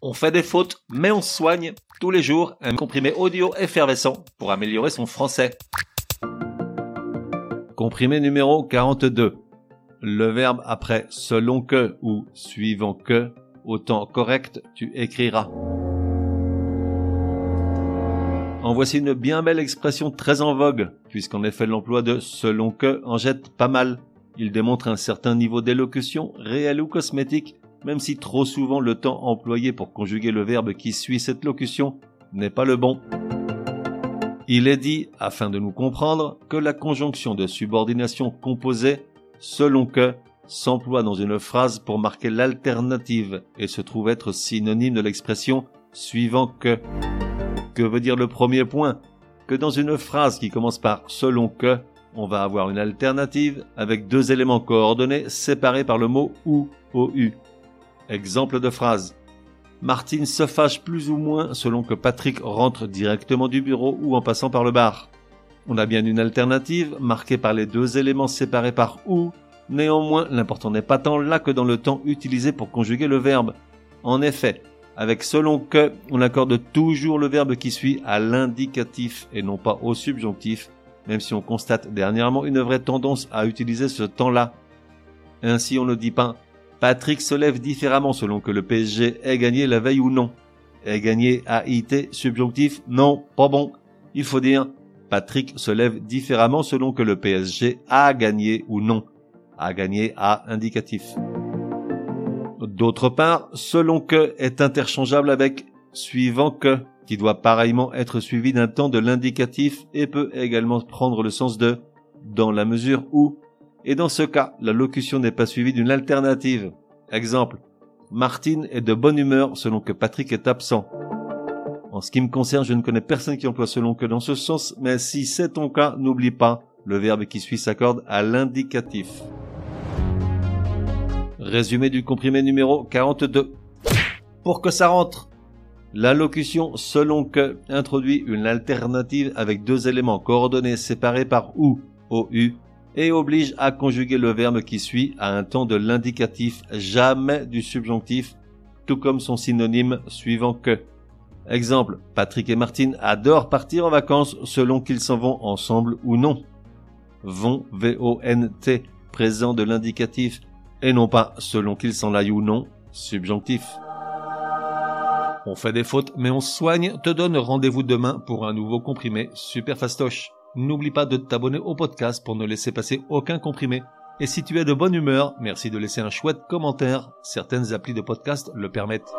On fait des fautes, mais on soigne tous les jours un comprimé audio effervescent pour améliorer son français. Comprimé numéro 42. Le verbe après selon que ou suivant que, au temps correct, tu écriras. En voici une bien belle expression très en vogue, puisqu'en effet l'emploi de selon que en jette pas mal. Il démontre un certain niveau d'élocution, réel ou cosmétique, même si trop souvent le temps employé pour conjuguer le verbe qui suit cette locution n'est pas le bon. Il est dit, afin de nous comprendre, que la conjonction de subordination composée selon que s'emploie dans une phrase pour marquer l'alternative et se trouve être synonyme de l'expression suivant que. Que veut dire le premier point? Que dans une phrase qui commence par selon que, on va avoir une alternative avec deux éléments coordonnés séparés par le mot ou, ou. Exemple de phrase. Martine se fâche plus ou moins selon que Patrick rentre directement du bureau ou en passant par le bar. On a bien une alternative marquée par les deux éléments séparés par ou. Néanmoins, l'important n'est pas tant là que dans le temps utilisé pour conjuguer le verbe. En effet, avec selon que, on accorde toujours le verbe qui suit à l'indicatif et non pas au subjonctif, même si on constate dernièrement une vraie tendance à utiliser ce temps-là. Ainsi, on ne dit pas Patrick se lève différemment selon que le PSG ait gagné la veille ou non. Ait gagné AIT subjonctif Non, pas bon. Il faut dire Patrick se lève différemment selon que le PSG a gagné ou non. A gagné A indicatif. D'autre part, selon que est interchangeable avec suivant que, qui doit pareillement être suivi d'un temps de l'indicatif et peut également prendre le sens de dans la mesure où et dans ce cas, la locution n'est pas suivie d'une alternative. Exemple, Martine est de bonne humeur selon que Patrick est absent. En ce qui me concerne, je ne connais personne qui emploie selon que dans ce sens, mais si c'est ton cas, n'oublie pas, le verbe qui suit s'accorde à l'indicatif. Résumé du comprimé numéro 42. Pour que ça rentre, la locution selon que introduit une alternative avec deux éléments coordonnés séparés par ou, OU, et oblige à conjuguer le verbe qui suit à un temps de l'indicatif, jamais du subjonctif, tout comme son synonyme suivant que. Exemple, Patrick et Martine adorent partir en vacances selon qu'ils s'en vont ensemble ou non. Vont, V-O-N-T, présent de l'indicatif, et non pas selon qu'ils s'en aillent ou non, subjonctif. On fait des fautes, mais on soigne, te donne rendez-vous demain pour un nouveau comprimé super fastoche. N'oublie pas de t'abonner au podcast pour ne laisser passer aucun comprimé. Et si tu es de bonne humeur, merci de laisser un chouette commentaire. Certaines applis de podcast le permettent.